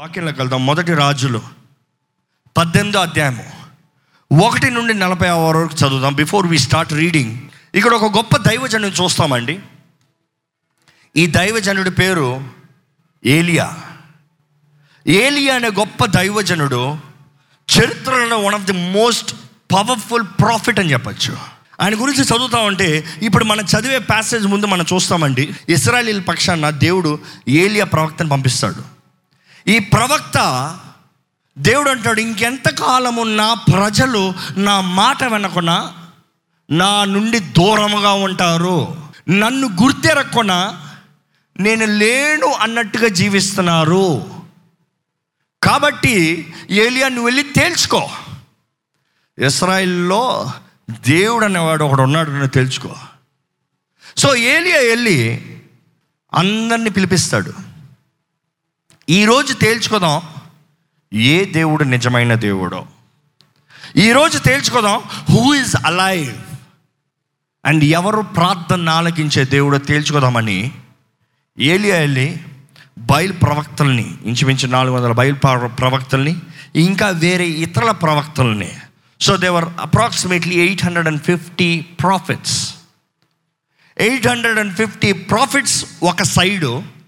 వాక్యంలోకి వెళ్దాం. మొదటి రాజులు. పద్దెనిమిదో అధ్యాయము. ఒకటి నుండి నలభై ఆరు వరకు చదువుదాం. బిఫోర్ వి స్టార్ట్ రీడింగ్ ఇక్కడ ఒక గొప్ప దైవజనుని చూస్తామండి. ఈ దైవజనుడి పేరు ఏలియా. ఏలియా అనే గొప్ప దైవజనుడు చరిత్రలో one of the most powerful prophet అని చెప్పచ్చు. ఆయన గురించి చదువుతా ఉంటే ఇప్పుడు మనం చదివే ప్యాసేజ్ ముందు మనం చూస్తామండి. ఇస్రాయలీల పక్షాన దేవుడు ఏలియా ప్రవక్తను పంపిస్తాడు. ఈ ప్రవక్త దేవుడు అంటాడు ఇంకెంత కాలము నా ప్రజలు నా మాట వినకుండా నా నుండి దూరముగా ఉంటారు. నన్ను గుర్తెరక్కుండా నేను లేను అన్నట్టుగా జీవిస్తున్నారు. కాబట్టి ఏలియా నువ్వు వెళ్ళి తేల్చుకో. ఇస్రాయిల్లో దేవుడు అనేవాడు ఒకడు ఉన్నాడు నువ్వు తెలుసుకో సో ఏలియా వెళ్ళి అందరిని పిలిపిస్తాడు. ఈరోజు తేల్చుకోదాం ఏ దేవుడు నిజమైన దేవుడో. ఈరోజు తేల్చుకోదాం హూ ఇస్ అలైవ్ అండ్ ఎవరు ప్రార్థన ఆలకించే దేవుడో తేల్చుకోదామని ఏలియా వెళ్ళి బయలు ప్రవక్తల్ని ఇంచుమించు నాలుగు వందల బయలు ప్రవక్తల్ని ఇంకా వేరే ఇతరుల ప్రవక్తల్ని. So there approximately eight hundred and fifty prophets eight hundred and fifty prophets ఒక సైడు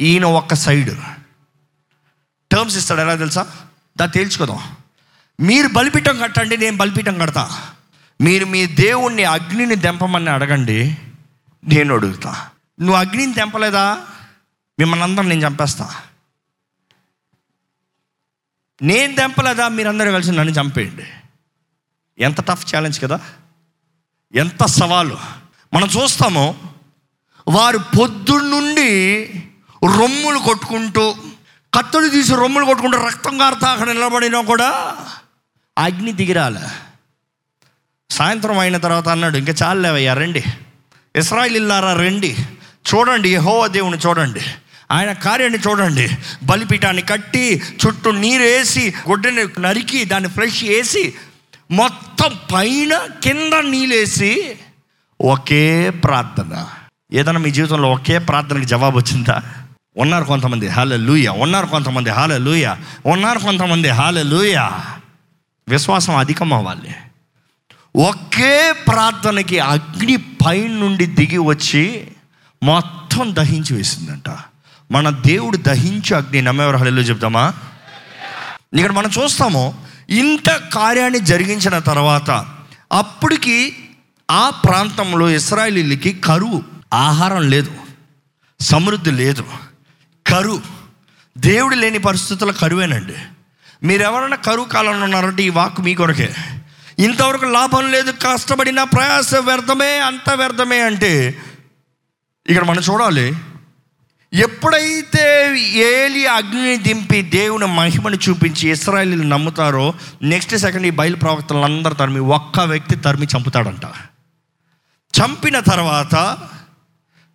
ఈయన ఒక సైడు. టర్మ్స్ ఇస్తాడు ఎలా తెలుసా? దా తేల్చుకోదాం. మీరు బలిపీఠం కట్టండి నేను బలిపీఠం కడతా. మీరు మీ దేవుణ్ణి అగ్నిని దెంపమని అడగండి నేను అడుగుతా. నువ్వు అగ్నిని తెంపలేదా మిమ్మల్ని అందరం నేను చంపేస్తా. నేను తెంపలేదా మీరందరూ కలిసి నన్ను చంపేయండి. ఎంత టఫ్ ఛాలెంజ్ కదా? ఎంత సవాలు. మనం చూస్తాము వారు పొద్దున్నుండి రొమ్ములు కొట్టుకుంటూ కత్తులు తీసి రొమ్ములు కొట్టుకుంటూ రక్తం కారుతా అక్కడ నిలబడినా కూడా అగ్ని దిగిరాల. సాయంత్రం అయిన తర్వాత అన్నాడు ఇంకా చాలేవయ్యా రండి. ఇస్రాయిల్ ఇల్లారా రండి. చూడండి యహోవ దేవుని చూడండి. ఆయన కార్యాన్ని చూడండి. బలిపీఠాన్ని కట్టి చుట్టూ నీరు వేసి గుడ్డని నరికి దాన్ని ఫ్రెష్ వేసి మొత్తం పైన కింద నీళ్ళేసి ఒకే ప్రార్థన. ఏదైనా మీ జీవితంలో ఒకే ప్రార్థనకి జవాబు వచ్చిందా? ఉన్నారు కొంతమంది హాలే లూయ ఉన్నారు కొంతమంది హాలే లూయ ఉన్నారు కొంతమంది హాలే లూయ విశ్వాసం అధికం అవ్వాలి ఒకే ప్రార్థనకి అగ్ని పైన నుండి దిగి వచ్చి మొత్తం దహించి వేసిందంట. మన దేవుడు దహించి అగ్ని నమ్మేవారు హలో చెప్తామా? ఇక్కడ మనం చూస్తాము ఇంత కార్యాన్ని జరిగించిన తర్వాత అప్పటికి ఆ ప్రాంతంలో ఇస్రాయలీలకి కరువు. ఆహారం లేదు సమృద్ధి లేదు కరువు. దేవుడు లేని పరిస్థితుల్లో కరువేనండి. మీరు ఎవరైనా కరువు కాలంలో ఉన్నారంటే ఈ వాక్ మీ కొరకే. ఇంతవరకు లాభం లేదు కష్టపడిన ప్రయాస వ్యర్థమే అంత వ్యర్థమే అంటే ఇక్కడ మనం చూడాలి ఎప్పుడైతే ఏలి అగ్నిని దింపి దేవుని మహిమను చూపించి ఇస్రాయలీలు నమ్ముతారో నెక్స్ట్ సెకండ్ ఈ బయలు ప్రవక్తలందరూ తరిమి ఒక్క వ్యక్తి తరిమి చంపుతాడంట. చంపిన తర్వాత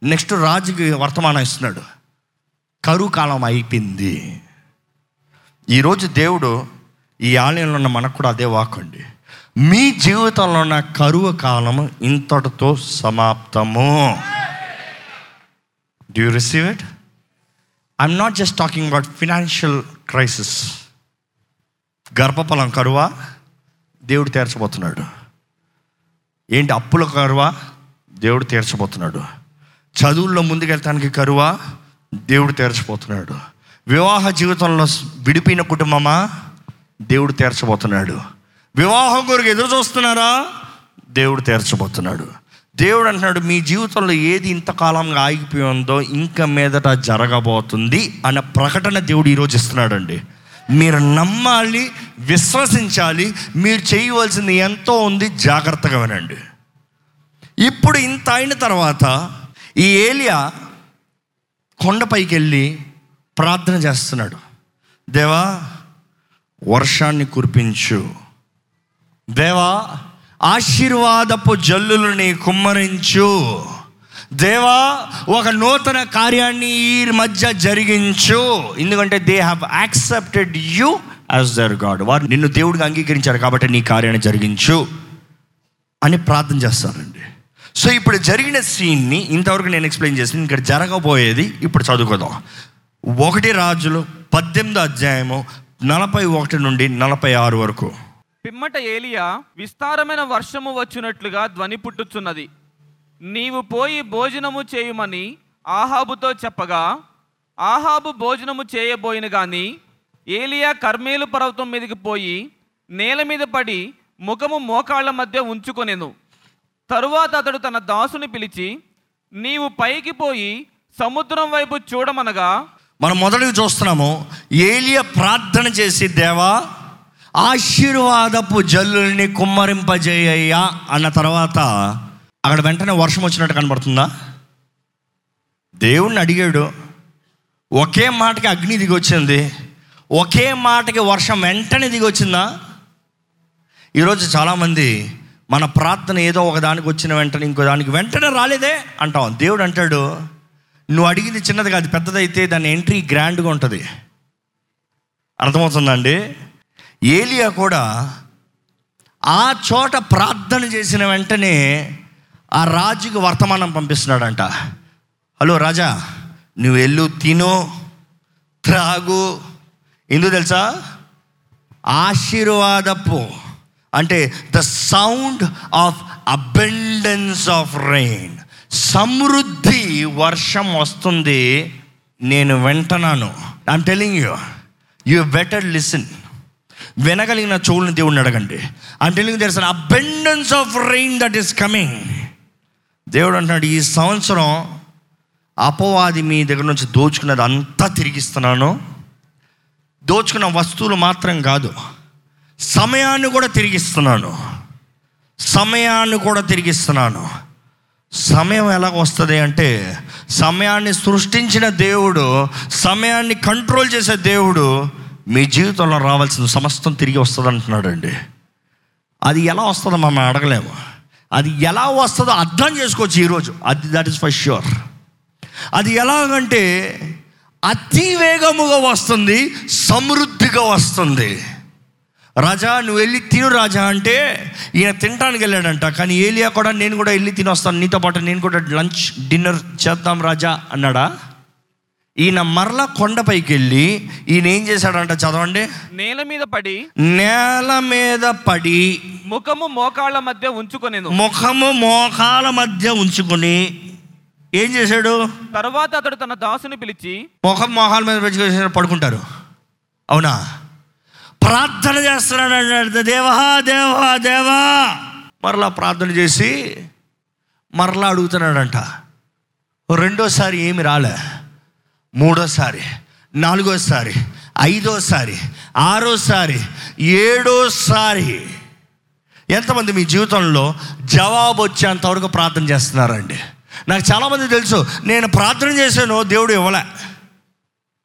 నెక్స్ట్ రాజుకి వర్తమానం ఇస్తున్నాడు. కరువు కాలం అయిపోయింది. ఈరోజు దేవుడు ఈ ఆలయంలో ఉన్న మనకు కూడా అదే వాకండి మీ జీవితంలో ఉన్న కరువు కాలము ఇంతటితో సమాప్తము. Do you receive it I'm not just talking about financial crisis గర్భఫలం కరువా? దేవుడు తీర్చబోతున్నాడు. ఏంటి అప్పుల కరువా? దేవుడు తీర్చబోతున్నాడు. చదువుల్లో ముందుకెళ్తానికి కరువా? దేవుడు తెరచిపోతున్నాడు. వివాహ జీవితంలో విడిపోయిన కుటుంబమా? దేవుడు తెరచబోతున్నాడు. వివాహం కొరకు ఎదురు చూస్తున్నారా? దేవుడు తెరచబోతున్నాడు. దేవుడు అంటున్నాడు మీ జీవితంలో ఏది ఇంతకాలంగా ఆగిపోయి ఉందో ఇంకా మీదట జరగబోతుంది అనే ప్రకటన దేవుడు ఈరోజు ఇస్తున్నాడండి. మీరు నమ్మాలి విశ్వసించాలి మీరు చేయవలసింది ఎంతో ఉంది జాగ్రత్తగా వినండి. ఇప్పుడు ఇంత అయిన తర్వాత ఈ ఏలియా కొండపైకి వెళ్ళి ప్రార్థన చేస్తున్నాడు. దేవా వర్షాన్ని కురిపించు. దేవా ఆశీర్వాదపు జల్లులని కుమ్మరించు. దేవా ఒక నూతన కార్యాన్ని ఈ మధ్య జరిగించు. ఎందుకంటే they have accepted you as their god వారు నిన్ను దేవుడిగా అంగీకరించారు కాబట్టి నీ కార్యాన్ని జరిగించు అని ప్రార్థన చేస్తారండి. సో ఇప్పుడు జరిగిన సీన్ని ఇంతవరకు నేను ఎక్స్ప్లెయిన్ చేసింది ఇక్కడ జరగబోయేది ఇప్పుడు చదువుకుందాం. ఒకటి రాజులు పద్దెనిమిది అధ్యాయము నలభై ఒకటి నుండి నలభై ఆరు వరకు. పిమ్మట ఏలియా విస్తారమైన వర్షము వచ్చినట్లుగా ధ్వని పుట్టుచున్నది. నీవు పోయి భోజనము చేయమని ఆహాబుతో చెప్పగా ఆహాబు భోజనము చేయబోయిన గాని ఏలియా కర్మేలు పర్వతం మీదకి పోయి నేల మీద పడి ముఖము మోకాళ్ళ మధ్య ఉంచుకొనేను. తరువాత అతడు తన దాసుని పిలిచి నీవు పైకి పోయి సముద్రం వైపు చూడమనగా మనం మొదటిగా చూస్తున్నాము ఏలియ ప్రార్థన చేసి దేవా ఆశీర్వాదపు జల్లుల్ని కుమ్మరింపజేయ్యా అన్న తర్వాత అక్కడ వెంటనే వర్షం వచ్చినట్టు కనబడుతుందా? దేవుణ్ణి అడిగాడు ఒకే మాటకి అగ్ని దిగొచ్చింది ఒకే మాటకి వర్షం వెంటనే దిగొచ్చిందా? ఈరోజు చాలామంది మన ప్రార్థన ఏదో ఒక దానికి వచ్చిన వెంటనే ఇంకో దానికి వెంటనే రాలేదే అంటాం. దేవుడు అంటాడు నువ్వు అడిగింది చిన్నది కాదు పెద్దదైతే దాని ఎంట్రీ గ్రాండ్గా ఉంటుంది. అర్థమవుతుందండి? ఏలియా కూడా ఆ చోట ప్రార్థన చేసిన వెంటనే ఆ రాజుకి వర్తమానం పంపిస్తున్నాడంట. హలో రాజా నువ్వు వెళ్ళు తిను త్రాగు. ఎందుకు తెలుసా? ఆశీర్వాదపు అంటే the sound of abundance of rain సమృద్ధి వర్షం వస్తుంది నేను వింటున్నాను I'm telling you you better listen వినగలిగిన చెవులను దేవుడిని అడగండి. I'm telling there is an abundance of rain that is coming దేవుడు అంటున్నాడు ఈ సంవత్సరం అపవాది మీ దగ్గర నుంచి దోచుకున్నది అంతా తిరిగిస్తున్నాను. దోచుకున్న వస్తువులు మాత్రం కాదు. సమయాన్ని కూడా తిరిగిస్తున్నాను. సమయాన్ని కూడా తిరిగిస్తున్నాను. సమయం ఎలా వస్తుంది అంటే సమయాన్ని సృష్టించిన దేవుడు సమయాన్ని కంట్రోల్ చేసే దేవుడు మీ జీవితంలో రావాల్సిన సమస్తం తిరిగి వస్తుంది అంటున్నాడండి అది ఎలా వస్తుందో మనం అడగలేము. అది ఎలా వస్తుందో అర్థం చేసుకోవచ్చు ఈరోజు. అది దట్ ఈస్ ఫర్ ష్యూర్ అది ఎలాగంటే అతి వేగముగా వస్తుంది సమృద్ధిగా వస్తుంది. రాజా నువ్వు వెళ్ళి తిను రాజా అంటే ఈయన తినడానికి వెళ్ళాడంట. కానీ ఏలియా కూడా నేను కూడా వెళ్ళి తినొస్తాను. నీతో పాటు నేను కూడా లంచ్ డిన్నర్ చేద్దాం రాజా అన్నాడా. ఈయన మరలా కొండపైకి వెళ్ళి ఈయన ఏం చేశాడంట చదవండి. నేల మీద పడి నేల మీద పడి ముఖము మోకాళ్ళ మధ్య ఉంచుకొనెను. ముఖము మోకాల మధ్య ఉంచుకొని ఏం చేశాడు? తరువాత అతడు తన దాసుని పిలిచి ముఖం మోకాల మీద పెట్టుకొని పడుకుంటారు. అవునా? ప్రార్థన చేస్తున్నాడు దేవా దేవా దేవా. మరలా ప్రార్థన చేసి మరలా అడుగుతున్నాడంట. రెండోసారి ఏమి రాలే. మూడోసారి నాలుగోసారి ఐదోసారి ఆరోసారి ఏడోసారి. ఎంతమంది మీ జీవితంలో జవాబు వచ్చేంతవరకు ప్రార్థన చేస్తున్నారండి? నాకు చాలామంది తెలుసు నేను ప్రార్థన చేశాను దేవుడు ఇవ్వలే.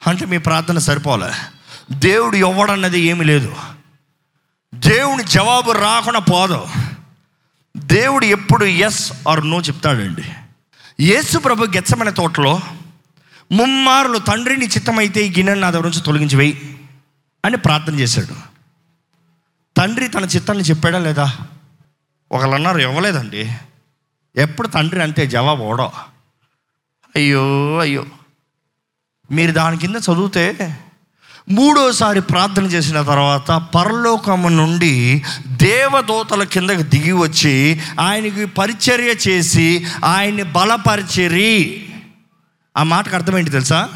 అంటే మీ ప్రార్థన సరిపోలే. దేవుడు ఇవ్వడన్నది ఏమీ లేదు. దేవుని జవాబు రాకుండా పోదు. దేవుడు ఎప్పుడు ఎస్ ఆర్ నో చెప్తాడండి. యేసు ప్రభు గెచ్చమైన తోటలో ముమ్మారులు తండ్రిని చిత్తమైతే ఈ గిన్నెను నా దగ్గర నుంచి తొలగించి వేయి అని ప్రార్థన చేశాడు. తండ్రి తన చిత్తాన్ని చెప్పాడా లేదా? ఒకళ్ళు అన్నారు ఇవ్వలేదండి. ఎప్పుడు తండ్రి అంతే జవాబు ఓడో. అయ్యో అయ్యో. మీరు దాని కింద చదివితే మూడోసారి ప్రార్థన చేసిన తర్వాత పరలోకము నుండి దేవదూతల కిందకి దిగి వచ్చి ఆయనకి పరిచర్య చేసి ఆయన్ని బలపరిచిరి. ఆ మాటకు అర్థమేంటి తెలుసా?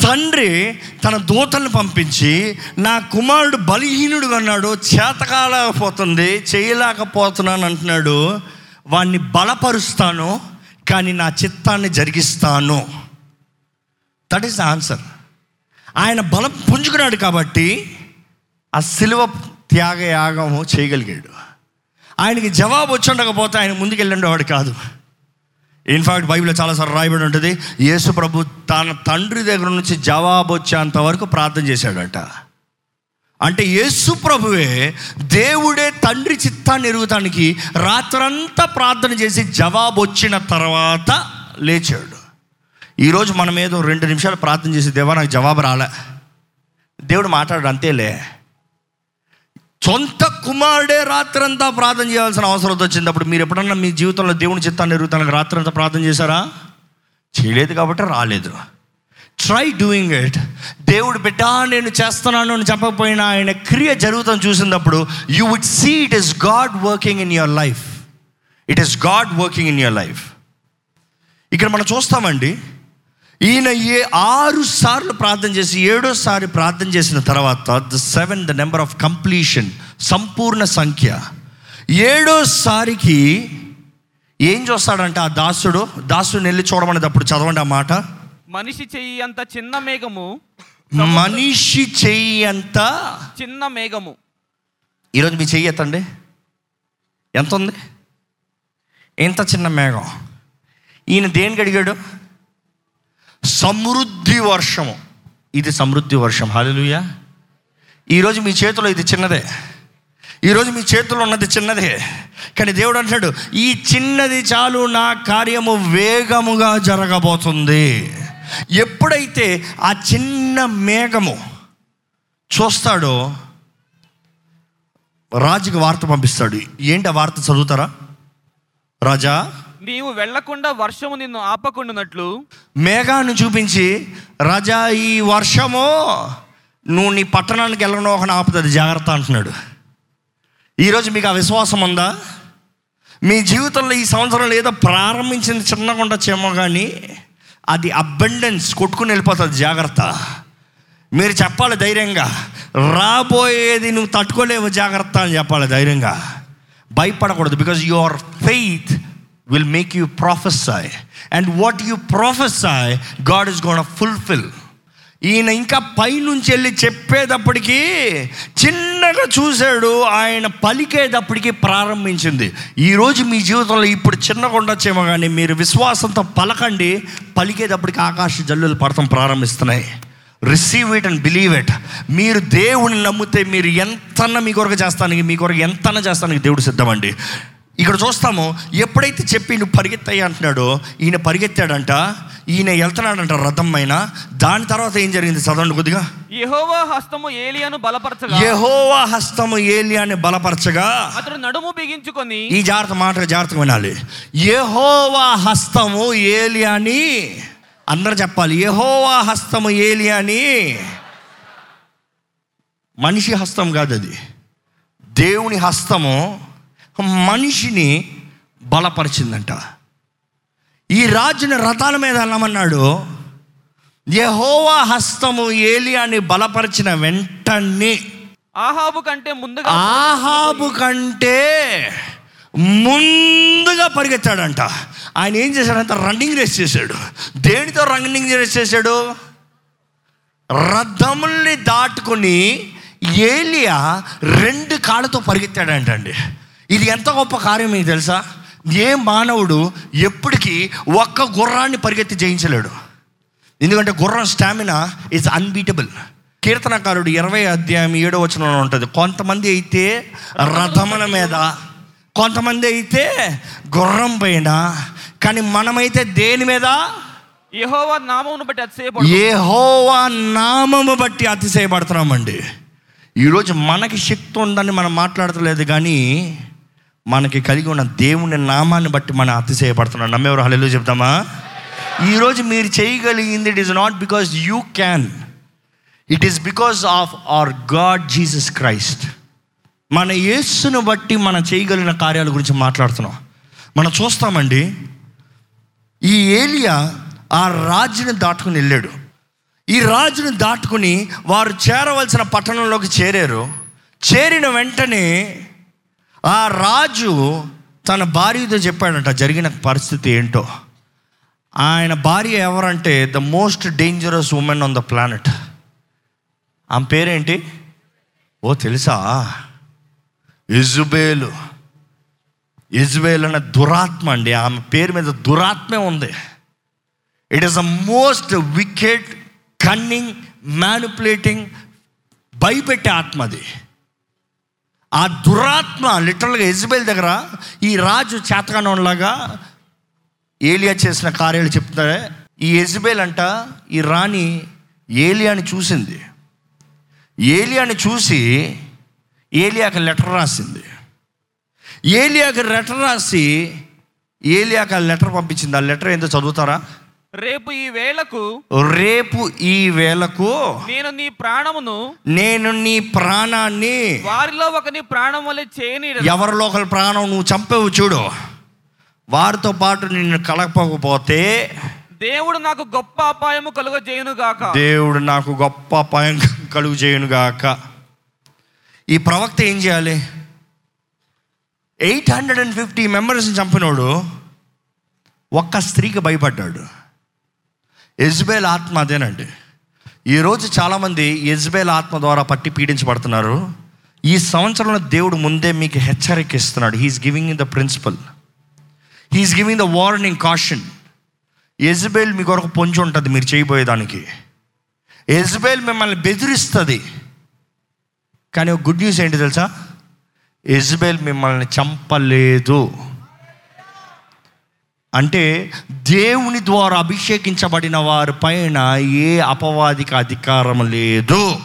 తండ్రి తన దూతలను పంపించి నా కుమారుడు బలహీనుడు అన్నాడు చేతకాలకపోతుంది చేయలేకపోతున్నాను అంటున్నాడు వాణ్ణి బలపరుస్తాను కానీ నా చిత్తాన్ని జరిగిస్తాను. దట్ ఈస్ ద ఆన్సర్ ఆయన బలం పుంజుకున్నాడు కాబట్టి ఆ సిలువ త్యాగ యాగము చేయగలిగాడు. ఆయనకి జవాబు వచ్చి ఉండకపోతే ఆయన ముందుకెళ్ళండేవాడు కాదు. ఇన్ఫాక్ట్ బైబిల్లో చాలాసార్లు రాయబడి ఉంటుంది యేసు ప్రభు తన తండ్రి దగ్గర నుంచి జవాబు వచ్చేంత వరకు ప్రార్థన చేశాడట. అంటే యేసు ప్రభువే దేవుడే తండ్రి చిత్తాన్ని ఎరుగుతానికి రాత్రంతా ప్రార్థన చేసి జవాబు వచ్చిన తర్వాత లేచాడు. ఈరోజు మనం ఏదో రెండు నిమిషాలు ప్రార్థన చేసి దేవా నాకు జవాబు రాలే. దేవుడు మాట్లాడు అంతేలే. సొంత కుమారుడే రాత్రంతా ప్రార్థన చేయాల్సిన అవసరం వచ్చినప్పుడు మీరు ఎప్పుడన్నా మీ జీవితంలో దేవుని చిత్తాన్ని ఎరుగుతానికి రాత్రంతా ప్రార్థన చేశారా? చేయలేదు కాబట్టి రాలేదు. ట్రై డూయింగ్ ఇట్ దేవుడు బిడ్డ నేను చేస్తున్నాను అని చెప్పకపోయినా ఆయన క్రియ జరుగుతాను చూసినప్పుడు you would see it is God working in your life it is God working in your life ఇక్కడ మనం చూస్తామండి ఈయన ఏ ఆరు సార్లు ప్రార్థన చేసి ఏడోసారి ప్రార్థన చేసిన తర్వాత the seven the number of completion సంపూర్ణ సంఖ్య. ఏడోసారికి ఏం చూస్తాడంటే ఆ దాసుడు? దాసుడిని వెళ్ళి చూడమనేటప్పుడు చదవండి ఆ మాట. మనిషి చెయ్యి అంత చిన్న మేఘము మనిషి చెయ్యి అంత చిన్న మేఘము. ఈరోజు మీ చెయ్యి ఎత్తండి. ఎంత ఉంది ఎంత చిన్న మేఘం. ఈయన దేనికి అడిగాడు? సమృద్ధి వర్షము. ఇది సమృద్ధి వర్షం. హాలెలుయా ఈరోజు మీ చేతిలో ఇది చిన్నదే. ఈరోజు మీ చేతిలో ఉన్నది చిన్నదే. కానీ దేవుడు అంటాడు ఈ చిన్నది చాలు నా కార్యము వేగముగా జరగబోతుంది. ఎప్పుడైతే ఆ చిన్న మేఘము చూస్తాడో రాజుకి వార్త పంపిస్తాడు. ఏంటి ఆ వార్త చదువుతారా? రాజా నీవు వెళ్ళకుండా వర్షము నిన్ను ఆపకుండానట్లు? మేఘాన్ని చూపించి రాజా ఈ వర్షము నువ్వు నీ పట్టణానికి వెళ్ళను ఒక ఆపుతుంది జాగ్రత్త అంటున్నాడు. ఈరోజు మీకు ఆ విశ్వాసం ఉందా? మీ జీవితంలో ఈ సంవత్సరంలో ఏదో ప్రారంభించింది చిన్నగా ఉండొచ్చేమో కానీ అది అబండెన్స్ కొట్టుకుని వెళ్ళిపోతుంది జాగ్రత్త. మీరు చెప్పాలి ధైర్యంగా రాబోయేది నువ్వు తట్టుకోలేవు జాగ్రత్త అని చెప్పాలి ధైర్యంగా. భయపడకూడదు because your faith will make you prophesy and what you prophesy God is gonna fulfil ఈయన ఇంకా పైనుంచి వెళ్ళి చెప్పేటప్పటికీ చిన్నగా చూశాడు ఆయన పలికేటప్పటికీ ప్రారంభించింది. ఈరోజు మీ జీవితంలో ఇప్పుడు చిన్నగా ఉండొచ్చేమో కానీ మీరు విశ్వాసంతో పలకండి పలికేటప్పటికి ఆకాశ జల్లులు పడటం ప్రారంభిస్తున్నాయి. Receive it and believe it మీరు దేవుని నమ్మితే మీరు ఎంతన్నా మీ కొరకు చేస్తానికి మీ కొరకు ఎంతన్నా చేస్తానికి దేవుడు సిద్ధమండి. ఇక్కడ చూస్తాము ఎప్పుడైతే చెప్పి నువ్వు పరిగెత్తాయి అంటున్నాడో ఈయన పరిగెత్తాడంట ఈయన వెళ్తున్నాడంట రథం పైన. దాని తర్వాత ఏం జరిగింది? చదవండి కొద్దిగా. యెహోవా హస్తము ఏలియాను బలపరచగా. యెహోవా హస్తము ఏలియాని బలపరచగా. అతడు నడుము బిగించుకొని ఈ జాగ్రత్త మాట జాగ్రత్తగా వినాలి. యెహోవా హస్తము ఏలియాని అందరూ చెప్పాలి. యెహోవా హస్తము ఏలియాని మనిషి హస్తం కాదు అది దేవుని హస్తము మనిషిని బలపరిచిందంట. ఈ రాజుని రథాల మీద వెళ్ళమన్నాడు యెహోవా హస్తము ఏలియాని బలపరిచిన వెంటనే ఆహాబు కంటే ముందుగా ఆహాబు కంటే ముందుగా పరిగెత్తాడంట. ఆయన ఏం చేశాడంట రన్నింగ్ రేస్ చేశాడు. దేనితో రన్నింగ్ రేస్ చేశాడు? రథముల్ని దాటుకొని ఏలియా రెండు కాళ్ళతో పరిగెత్తాడంటండి. ఇది ఎంత గొప్ప కార్యం మీకు తెలుసా? ఏ మానవుడు ఎప్పటికీ ఒక్క గుర్రాన్ని పరిగెత్తి జయించలేడు. ఎందుకంటే గుర్రం స్టామినా ఇస్ అన్బీటబుల్ కీర్తనకారుడు ఇరవై అధ్యాయం ఏడో వచనంలో ఉంటుంది కొంతమంది అయితే రథముల మీద కొంతమంది అయితే గుర్రం పైన కానీ మనమైతే దేని మీద? నామమును బట్టి అతిశయపడు ఏహోవా నామము బట్టి అతిశయపడుతున్నామండి. ఈరోజు మనకి శక్తి ఉందని మనం మాట్లాడతలేదు కానీ మనకి కలిగి ఉన్న దేవుని నామాన్ని బట్టి మనం అతిశయపడుతున్నాం. నమ్మేవారు హలో చెప్తామా? ఈరోజు మీరు చేయగలిగింది it is not because you can it is because of our God Jesus Christ మన యేస్సును బట్టి మనం చేయగలిగిన కార్యాల గురించి మాట్లాడుతున్నాం. మనం చూస్తామండి ఈ ఏలియా ఆ రాజుని దాటుకుని వెళ్ళాడు. ఈ రాజుని దాటుకుని వారు చేరవలసిన పట్టణంలోకి చేరారు. చేరిన వెంటనే ఆ రాజు తన భార్యతో చెప్పాడంట జరిగిన పరిస్థితి ఏంటో? ఆయన భార్య ఎవరంటే the most dangerous women on the planet. ఆమె పేరేంటి? ఓ తెలుసా? ఇజుబేలు. ఇజ్బేల్ అనే దురాత్మ అండి. ఆమె పేరు మీద దురాత్మే ఉంది. It is the most wicked cunning manipulating భయపెట్టే ఆత్మ అది. ఆ దురాత్మ లిటరల్గా ఎజ్బేల్ దగ్గర ఈ రాజు చేతకానంలాగా ఏలియా చేసిన కార్యాలు చెప్తారే ఈ ఎజ్బేల్ అంట ఈ రాణి ఏలియాని చూసింది. ఏలియాని చూసి ఏలియాకి లెటర్ రాసింది. ఏలియాకి లెటర్ రాసి ఏలియాకి ఆ లెటర్ పంపించింది. ఆ లెటర్ ఏందో చదువుతారా? రేపు ఈ వేళకు రేపు ఈ వేళకు నేను నీ ప్రాణమును నేను నీ ప్రాణాన్ని వారిలో ఒకని ప్రాణం వల్ల చేయని ఎవరిలో ఒకరి ప్రాణం నువ్వు చంపేవు చూడు. వారితో పాటు నిన్ను కలపకపోతే దేవుడు నాకు గొప్ప అపాయము కలుగ గాక. దేవుడు నాకు గొప్ప అపాయం కలుగు చేయనుగాక ఈ ప్రవక్త ఏం చేయాలి? ఎయిట్ హండ్రెడ్ అండ్ ఫిఫ్టీ మెంబర్స్ని చంపినోడు ఒక్క స్త్రీకి భయపడ్డాడు. ఎజ్బేల్ ఆత్మ అదేనండి. ఈరోజు చాలామంది ఎజ్బేల్ ఆత్మ ద్వారా పట్టి పీడించబడుతున్నారు. ఈ సంవత్సరంలో దేవుడు ముందే మీకు హెచ్చరిక ఇస్తున్నాడు he's giving in the principle he's giving the warning caution Jezebel మీ కొరకు పొంచి ఉంటుంది మీరు చేయబోయేదానికి. ఎజ్బేల్ మిమ్మల్ని బెదిరిస్తుంది. కానీ ఒక గుడ్ న్యూస్ ఏంటి తెలుసా? ఎజ్బేల్ మిమ్మల్ని చంపలేదు. అంటే దేవుని ద్వారా అభిషేకించబడిన వారి పైన ఏ అపవాదికి అధికారం లేదు.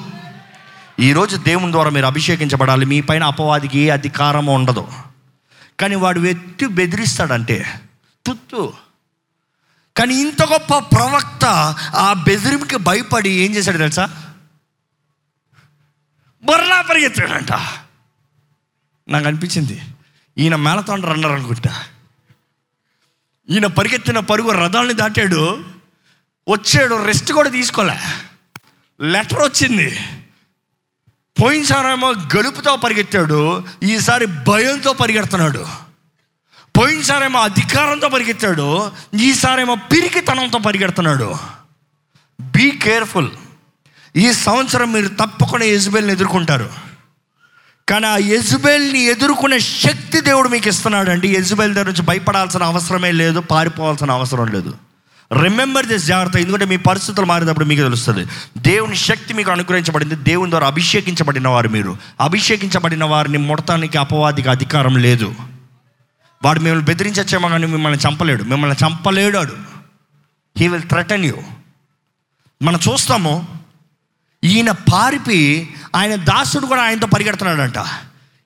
ఈరోజు దేవుని ద్వారా మీరు అభిషేకించబడాలి. మీ పైన అపవాదికి ఏ అధికారం ఉండదు. కానీ వాడు వ్యక్తి బెదిరిస్తాడంటే తుత్తు కానీ ఇంత గొప్ప ప్రవక్త ఆ బెదిరింపుకి భయపడి ఏం చేశాడు తెలుసా? బొర్రా పరిగెత్తాడంట. నాకు అనిపించింది. ఈయన మేళతో రన్నర్ అనుకుంటా. ఈయన పరిగెత్తిన పరుగు రథాలని దాటాడు. వచ్చాడు రెస్ట్ కూడా తీసుకోలే. లెటర్ వచ్చింది. పోయినసారేమో గలుపుతో పరిగెత్తాడు ఈసారి భయంతో పరిగెడుతున్నాడు. పోయినసారేమో అధికారంతో పరిగెత్తాడు ఈసారేమో పిరికితనంతో పరిగెడుతున్నాడు. బీ కేర్ఫుల్ ఈ సంవత్సరం మీరు తప్పకుండా యజుబేల్ని ఎదుర్కొంటారు. కానీ ఆ యజుబెల్ని ఎదుర్కొనే శక్తి దేవుడు మీకు ఇస్తున్నాడు అండి యజుబెల్ దగ్గర నుంచి భయపడాల్సిన అవసరమే లేదు పారిపోవాల్సిన అవసరం లేదు. రిమెంబర్ దిస్ జాగ్రత్త. ఎందుకంటే మీ పరిస్థితులు మారేటప్పుడు మీకు తెలుస్తుంది. దేవుని శక్తి మీకు అనుగ్రహించబడింది. దేవుని ద్వారా అభిషేకించబడిన వారు మీరు. అభిషేకించబడిన వారిని ముడతానికి అపవాదికి అధికారం లేదు. వాడు మిమ్మల్ని బెదిరించచ్చేమో కానీ మిమ్మల్ని చంపలేడు. మిమ్మల్ని చంపలేడాడు. హీ విల్ థ్రెటన్ యూ మనం చూస్తాము ఈయన పారిపి ఆయన దాసుడు కూడా ఆయనతో పరిగెడుతున్నాడంట.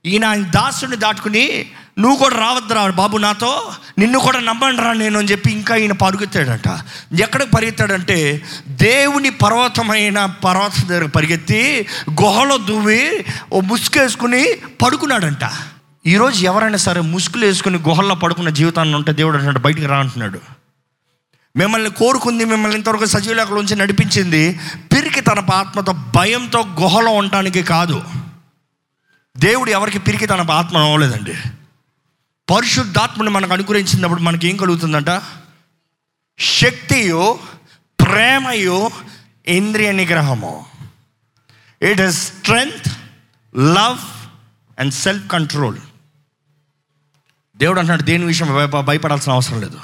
ఈయన ఆయన దాసుడిని దాటుకుని నువ్వు కూడా రావద్దురా బాబు నాతో నిన్ను కూడా నమ్మండిరా నేను అని చెప్పి ఇంకా ఈయన పరుగెత్తాడంట. ఎక్కడికి పరిగెత్తాడంటే దేవుని పర్వతమైన పర్వతం దగ్గర పరిగెత్తి గుహలో దువ్వి ఓ ముసుకేసుకుని పడుకున్నాడంట. ఈరోజు ఎవరైనా సరే ముసుగులు వేసుకుని గుహల్లో పడుకున్న జీవితాన్ని ఉంటే దేవుడు అంటున్నాడు బయటికి రా అంటున్నాడు. మిమ్మల్ని కోరుకుంది మిమ్మల్ని ఇంతవరకు సజీవులకు ఉంచి నడిపించింది పిరికి తన ఆత్మతో భయంతో గుహలో ఉండటానికి కాదు. దేవుడు ఎవరికి పిరికి తన ఆత్మ అవ్వలేదండి. పరిశుద్ధాత్మని మనకు అనుగ్రహించినప్పుడు మనకి ఏం కలుగుతుందంట? శక్తియు ప్రేమయు ఇంద్రియ నిగ్రహము. It is strength love and self control దేవుడు అంటున్నాడు దేని విషయం భయపడాల్సిన అవసరం లేదు.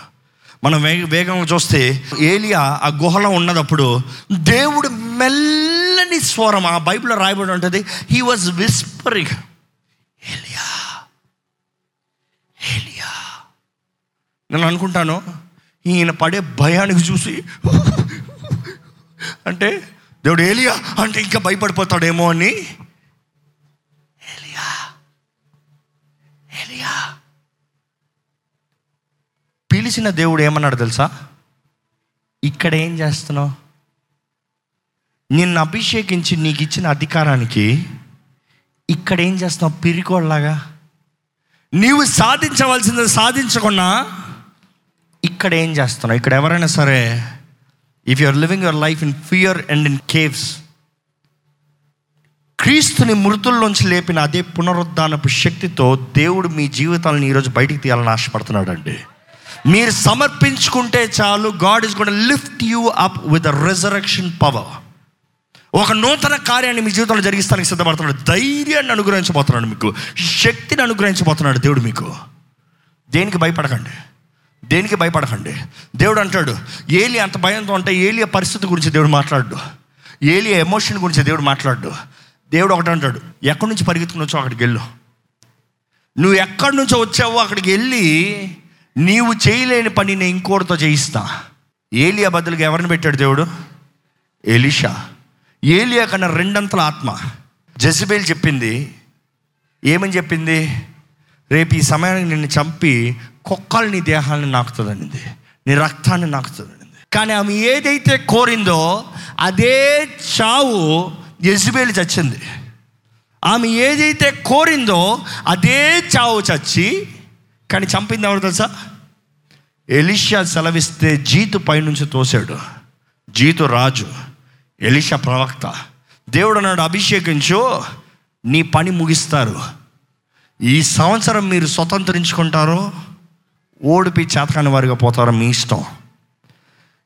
మనం వేగ వేగంగా చూస్తే ఏలియా ఆ గుహలో ఉన్నదప్పుడు దేవుడు మెల్లని స్వరం ఆ బైబిల్లో రాయబడి ఉంటుంది. హీ వాజ్ విస్పరింగ్ ఏలియా ఏలియా నేను అనుకుంటాను ఈయన పడే భయానికి చూసి అంటే దేవుడు ఏలియా అంటే ఇంకా భయపడిపోతాడేమో అని. ఏలియా ఏలియా పిలిచిన దేవుడు ఏమన్నాడు తెలుసా? ఇక్కడ ఏం చేస్తున్నావు? నిన్ను అభిషేకించి నీకు ఇచ్చిన అధికారానికి ఇక్కడ ఏం చేస్తున్నావు? పిరికోళ్ళలాగా నీవు సాధించవలసింది సాధించకుండా ఇక్కడ ఏం చేస్తున్నావు? ఇక్కడ ఎవరైనా సరే if you are living your life in fear and in caves క్రీస్తుని మృతుల్లోంచి లేపిన అదే పునరుద్ధానపు శక్తితో దేవుడు మీ జీవితాలను ఈరోజు బయటికి తీయాలని ఆశపడుతున్నాడు అండి మీరు సమర్పించుకుంటే చాలు God is gonna lift you up with a power ఒక నూతన కార్యాన్ని మీ జీవితంలో జరిగిస్తానికి సిద్ధపడుతున్నాడు. ధైర్యాన్ని అనుగ్రహించబోతున్నాడు మీకు. శక్తిని అనుగ్రహించబోతున్నాడు దేవుడు మీకు. దేనికి భయపడకండి. దేనికి భయపడకండి. దేవుడు అంటాడు ఏలి అంత భయంతో ఉంటే ఏలియ పరిస్థితి గురించి దేవుడు మాట్లాడు. ఏలియ ఎమోషన్ గురించి దేవుడు మాట్లాడు. దేవుడు ఒకటి అంటాడు ఎక్కడి నుంచి పరిగెత్తుకుని వచ్చావు అక్కడికి వెళ్ళు. నువ్వు ఎక్కడి నుంచో వచ్చావో అక్కడికి వెళ్ళి నీవు చేయలేని పని నేను ఇంకోటితో చేయిస్తా. ఏలియా బదులుగా ఎవరిని పెట్టాడు దేవుడు? ఎలిషా. ఏలియా కన్నా రెండంతల ఆత్మ. జెజబేల్ చెప్పింది ఏమని చెప్పింది? రేపు ఈ సమయానికి నిన్ను చంపి కుక్కలు నీ దేహాన్ని నాకుతుందనింది నీ రక్తాన్ని నాకుతుందనింది. కానీ ఆమె ఏదైతే కోరిందో అదే చావు యజబేలు చచ్చింది. ఆమె ఏదైతే కోరిందో అదే చావు చచ్చి కానీ చంపింది ఎవరు తెలుసా? ఎలిషియా సెలవిస్తే జీతు పైనుంచి తోశాడు. జీతు రాజు. ఎలిషా ప్రవక్త దేవుడు నాడు అభిషేకించు నీ పని ముగిస్తారు. ఈ సంవత్సరం మీరు స్వతంత్రించుకుంటారో ఓడిపి చేతకాని వారిగా పోతారో మీ ఇష్టం.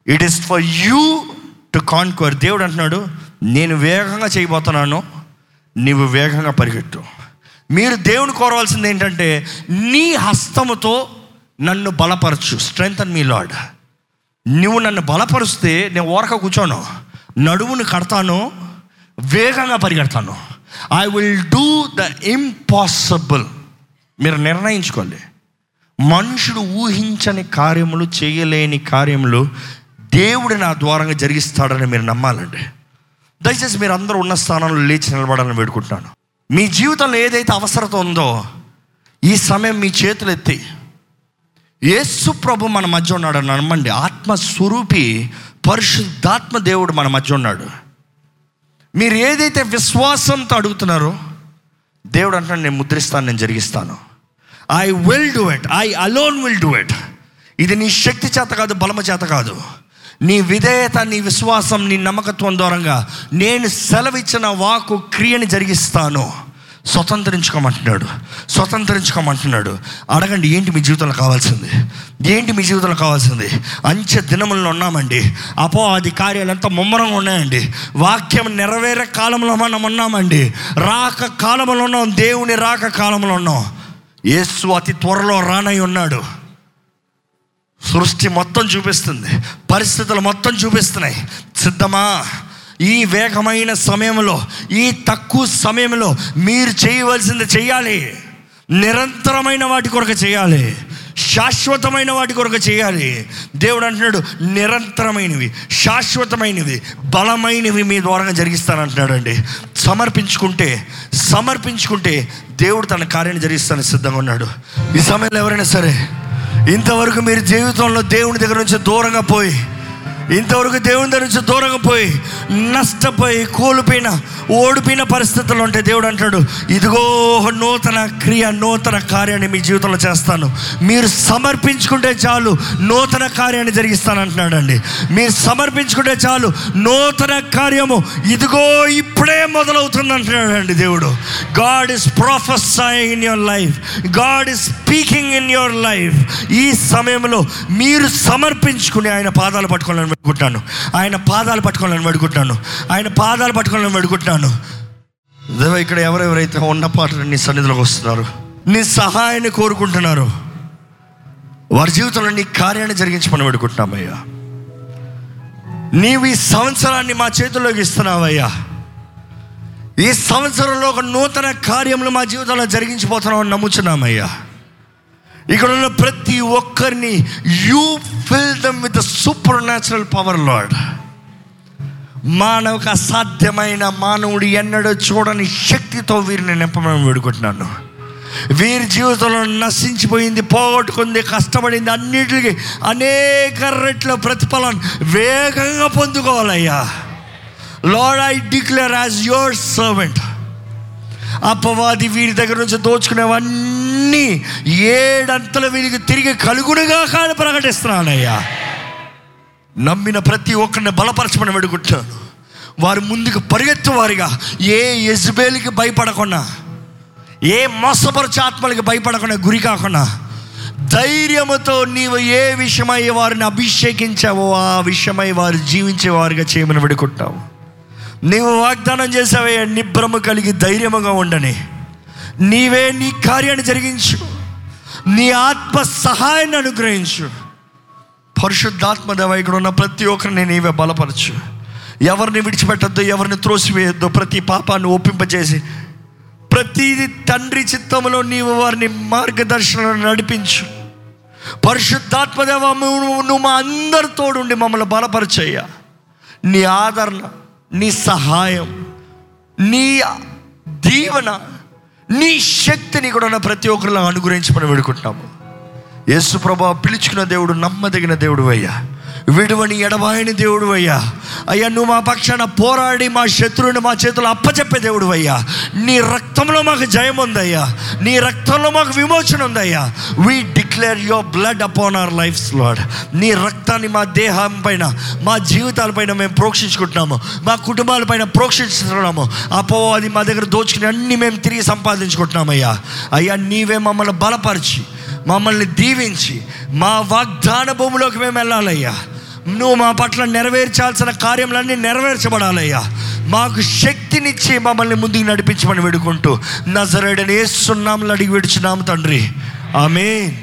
It is for you to conquer దేవుడు అంటున్నాడు నేను వేగంగా చేయబోతున్నాను నీవు వేగంగా పరిగెట్టు మీరు దేవుని కోరవలసింది ఏంటంటే నీ హస్తముతో నన్ను బలపరచు. స్ట్రెంగ్త్ అండ్ మీ లాడ్ నువ్వు నన్ను బలపరిస్తే నేను ఓరక కూర్చోను. నడువును కడతాను వేగంగా పరిగెడతాను. I will do the impossible మీరు నిర్ణయించుకోండి. మనుషుడు ఊహించని కార్యములు చేయలేని కార్యములు దేవుడు నా ద్వారంగా జరిగిస్తాడని మీరు నమ్మాలండి. దయచేసి మీరు అందరూ ఉన్న స్థానంలో లేచి నిలబడాలని వేడుకుంటున్నాను. మీ జీవితంలో ఏదైతే అవసరత ఉందో ఈ సమయం మీ చేతులు ఎత్తి. యేసు ప్రభు మన మధ్య ఉన్నాడని నమ్మండి. ఆత్మస్వరూపి పరిశుద్ధాత్మ దేవుడు మన మధ్య ఉన్నాడు. మీరు ఏదైతే విశ్వాసంతో అడుగుతున్నారో దేవుడు అంటున్నాడు నేను ముద్రిస్తాను నేను జరిగిస్తాను. I will do it I alone will do it ఇది నీ శక్తి చేత కాదు బలమ చేత కాదు. నీ విధేయత నీ విశ్వాసం నీ నమ్మకత్వం దూరంగా నేను సెలవిచ్చిన వాకు క్రియని జరిగిస్తాను. స్వతంత్రించుకోమంటున్నాడు. స్వతంత్రించుకోమంటున్నాడు. అడగండి ఏంటి మీ జీవితంలో కావాల్సింది? ఏంటి మీ జీవితంలో కావాల్సింది? అంచె దినములను ఉన్నామండి. అపో అది కార్యాలు ఎంత ముమ్మరంగా ఉన్నాయండి. వాక్యం నెరవేరే కాలంలో మనం ఉన్నామండి. రాక కాలంలో ఉన్నాం. దేవుని రాక కాలంలో ఉన్నాం. యేసు అతి త్వరలో రానై ఉన్నాడు. సృష్టి మొత్తం చూపిస్తుంది. పరిస్థితులు మొత్తం చూపిస్తున్నాయి. సిద్ధమా? ఈ వేగమైన సమయంలో ఈ తక్కువ సమయంలో మీరు చేయవలసింది చేయాలి. నిరంతరమైన వాటి కొరకు చేయాలి. శాశ్వతమైన వాటి కొరకు చేయాలి. దేవుడు అంటున్నాడు నిరంతరమైనవి శాశ్వతమైనవి బలమైనవి మీ ద్వారా జరిగిస్తానంటున్నాడండి. సమర్పించుకుంటే సమర్పించుకుంటే దేవుడు తన కార్యాన్ని జరిగిస్తాను సిద్ధంగా ఉన్నాడు. ఈ సమయంలో ఎవరైనా సరే ఇంతవరకు మీరు జీవితంలో దేవుని దగ్గర నుంచి దూరంగా పోయి ఇంతవరకు దేవుని దగ్గర నుంచి దూరంగా పోయి నష్టపోయి కోల్పోయిన ఓడిపోయిన పరిస్థితులు ఉంటే దేవుడు అంటాడు ఇదిగో నూతన క్రియ నూతన కార్యాన్ని మీ జీవితంలో చేస్తాను. మీరు సమర్పించుకుంటే చాలు నూతన కార్యాన్ని జరిగిస్తాను అంటున్నాడండి మీరు సమర్పించుకుంటే చాలు నూతన కార్యము ఇదిగో ఇప్పుడే మొదలవుతుంది అంటున్నాడు అండి దేవుడు. God is prophesying in your life God is speaking in your life ఈ సమయంలో మీరు సమర్పించుకుని ఆయన పాదాలు పట్టుకోవాలని పెడుకుంటాను ఆయన పాదాలు పట్టుకోవాలని పెడుకుంటాను ఆయన పాదాలు పట్టుకోవాలని పెడుకుంటాను దేవ ఇక్కడ ఎవరెవరైతే ఉన్న పాటలు నీ సన్నిధిలోకి వస్తున్నారు? నీ సహాయాన్ని కోరుకుంటున్నారు. వారి జీవితంలో నీ కార్యాన్ని జరిగించమని పెడుకుంటున్నామయ్యా నీవు ఈ సంవత్సరాన్ని మా చేతుల్లోకి ఇస్తున్నావయ్యా. ఈ సంవత్సరంలో ఒక నూతన కార్యములు మా జీవితంలో జరిగించిపోతున్నామని నమ్ముచున్నామయ్యా. ఇక్కడ ఉన్న ప్రతి ఒక్కరిని you fill them with supernatural power Lord మానవకు అసాధ్యమైన మానవుడు ఎన్నడూ చూడని శక్తితో వీరిని నింపమని వేడుకుంటున్నాను. వీరి జీవితంలో నశించిపోయింది పోగొట్టుకుంది కష్టపడింది అన్నిటికి అనేక రెట్ల ప్రతిఫలం వేగంగా పొందుకోవాలయ్యా. Lord I declare as your servant అపవాది వీరి దగ్గర నుంచి దోచుకునేవన్నీ ఏడంతల వీరికి తిరిగి కలుగునుగా కాని ప్రకటిస్తున్నానయ్యా. నమ్మిన ప్రతి ఒక్కరిని బలపరచమని వేడుకుంటున్నాను. వారు ముందుకు పరిగెత్తు వారిగా ఏ యజ్బేలికి భయపడకుండా ఏ మోసపరచ ఆత్మలకి భయపడకుండా గురి కాకుండా ధైర్యముతో నీవు ఏ విషయమై వారిని అభిషేకించావో ఆ విషయమై వారు జీవించే వారిగా చేయమని వేడుకుంటావు నీవు వాగ్దానం చేసావే నిబ్రము కలిగి ధైర్యముగా ఉండని. నీవే నీ కార్యాన్ని జరిగించు. నీ ఆత్మ సహాయాన్ని అనుగ్రహించు. పరిశుద్ధాత్మ దేవ ఇక్కడ ఉన్న ప్రతి ఒక్కరిని నీవే బలపరచు. ఎవరిని విడిచిపెట్టద్దు ఎవరిని త్రోసివేయొద్దు ప్రతి పాపాన్ని ఒప్పింపజేసి ప్రతి తండ్రి చిత్తంలో నీవు వారిని మార్గదర్శనం నడిపించు. పరిశుద్ధాత్మదేవ నువ్వు నువ్వు మా అందరి మమ్మల్ని బలపరచయ్యా. నీ ఆదరణ నీ సహాయం నీ దీవెన నీ శక్తిని కూడా ప్రతి ఒక్కరిలో అనుగ్రహించమని వేడుకుంటున్నాము. యేసు ప్రభా పిలుచుకున్న దేవుడు నమ్మదగిన దేవుడు అయ్యా. విడువని ఎడబాయని దేవుడు అయ్యా అయ్యా నువ్వు మా పక్షాన పోరాడి మా శత్రువుని మా చేతులు అప్పచెప్పే దేవుడు అయ్యా నీ రక్తంలో మాకు జయం ఉందయ్యా. నీ రక్తంలో మాకు విమోచన ఉందయ్యా. We declare your blood upon our lifes Lord నీ రక్తాన్ని మా దేహం పైన మా జీవితాలపైన మేము ప్రోక్షించుకుంటున్నాము. మా కుటుంబాలపైన ప్రోక్షించుతున్నాము అపోవాది మా దగ్గర దోచుకుని అన్ని మేము తిరిగి సంపాదించుకుంటున్నామయ్యా. అయ్యా నీవే మమ్మల్ని బలపరిచి మమ్మల్ని దీవించి మా వాగ్దాన భూమిలోకి మేము వెళ్ళాలయ్యా. నువ్వు మా పట్ల నెరవేర్చాల్సిన కార్యములన్నీ నెరవేర్చబడాలయ్యా. మాకు శక్తినిచ్చి మమ్మల్ని ముందుకు నడిపించమని వేడుకుంటూ నజరేడని ఏ సున్నాములు అడిగి విడిచున్నాము తండ్రి. ఆమె